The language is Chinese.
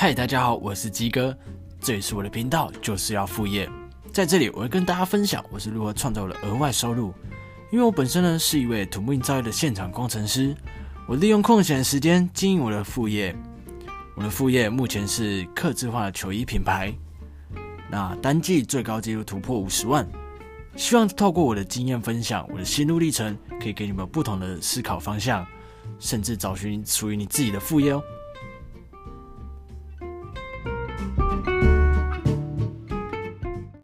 嗨，大家好，我是鸡哥，这里是我的频道，就是要副业。在这里，我会跟大家分享我是如何创造的额外收入。因为我本身呢是一位土木造业的现场工程师，我利用空闲时间经营我的副业。我的副业目前是客制化的球衣品牌，那单季最高纪录突破五十万。希望透过我的经验分享，我的心路历程，可以给你们不同的思考方向，甚至找寻属于你自己的副业哦。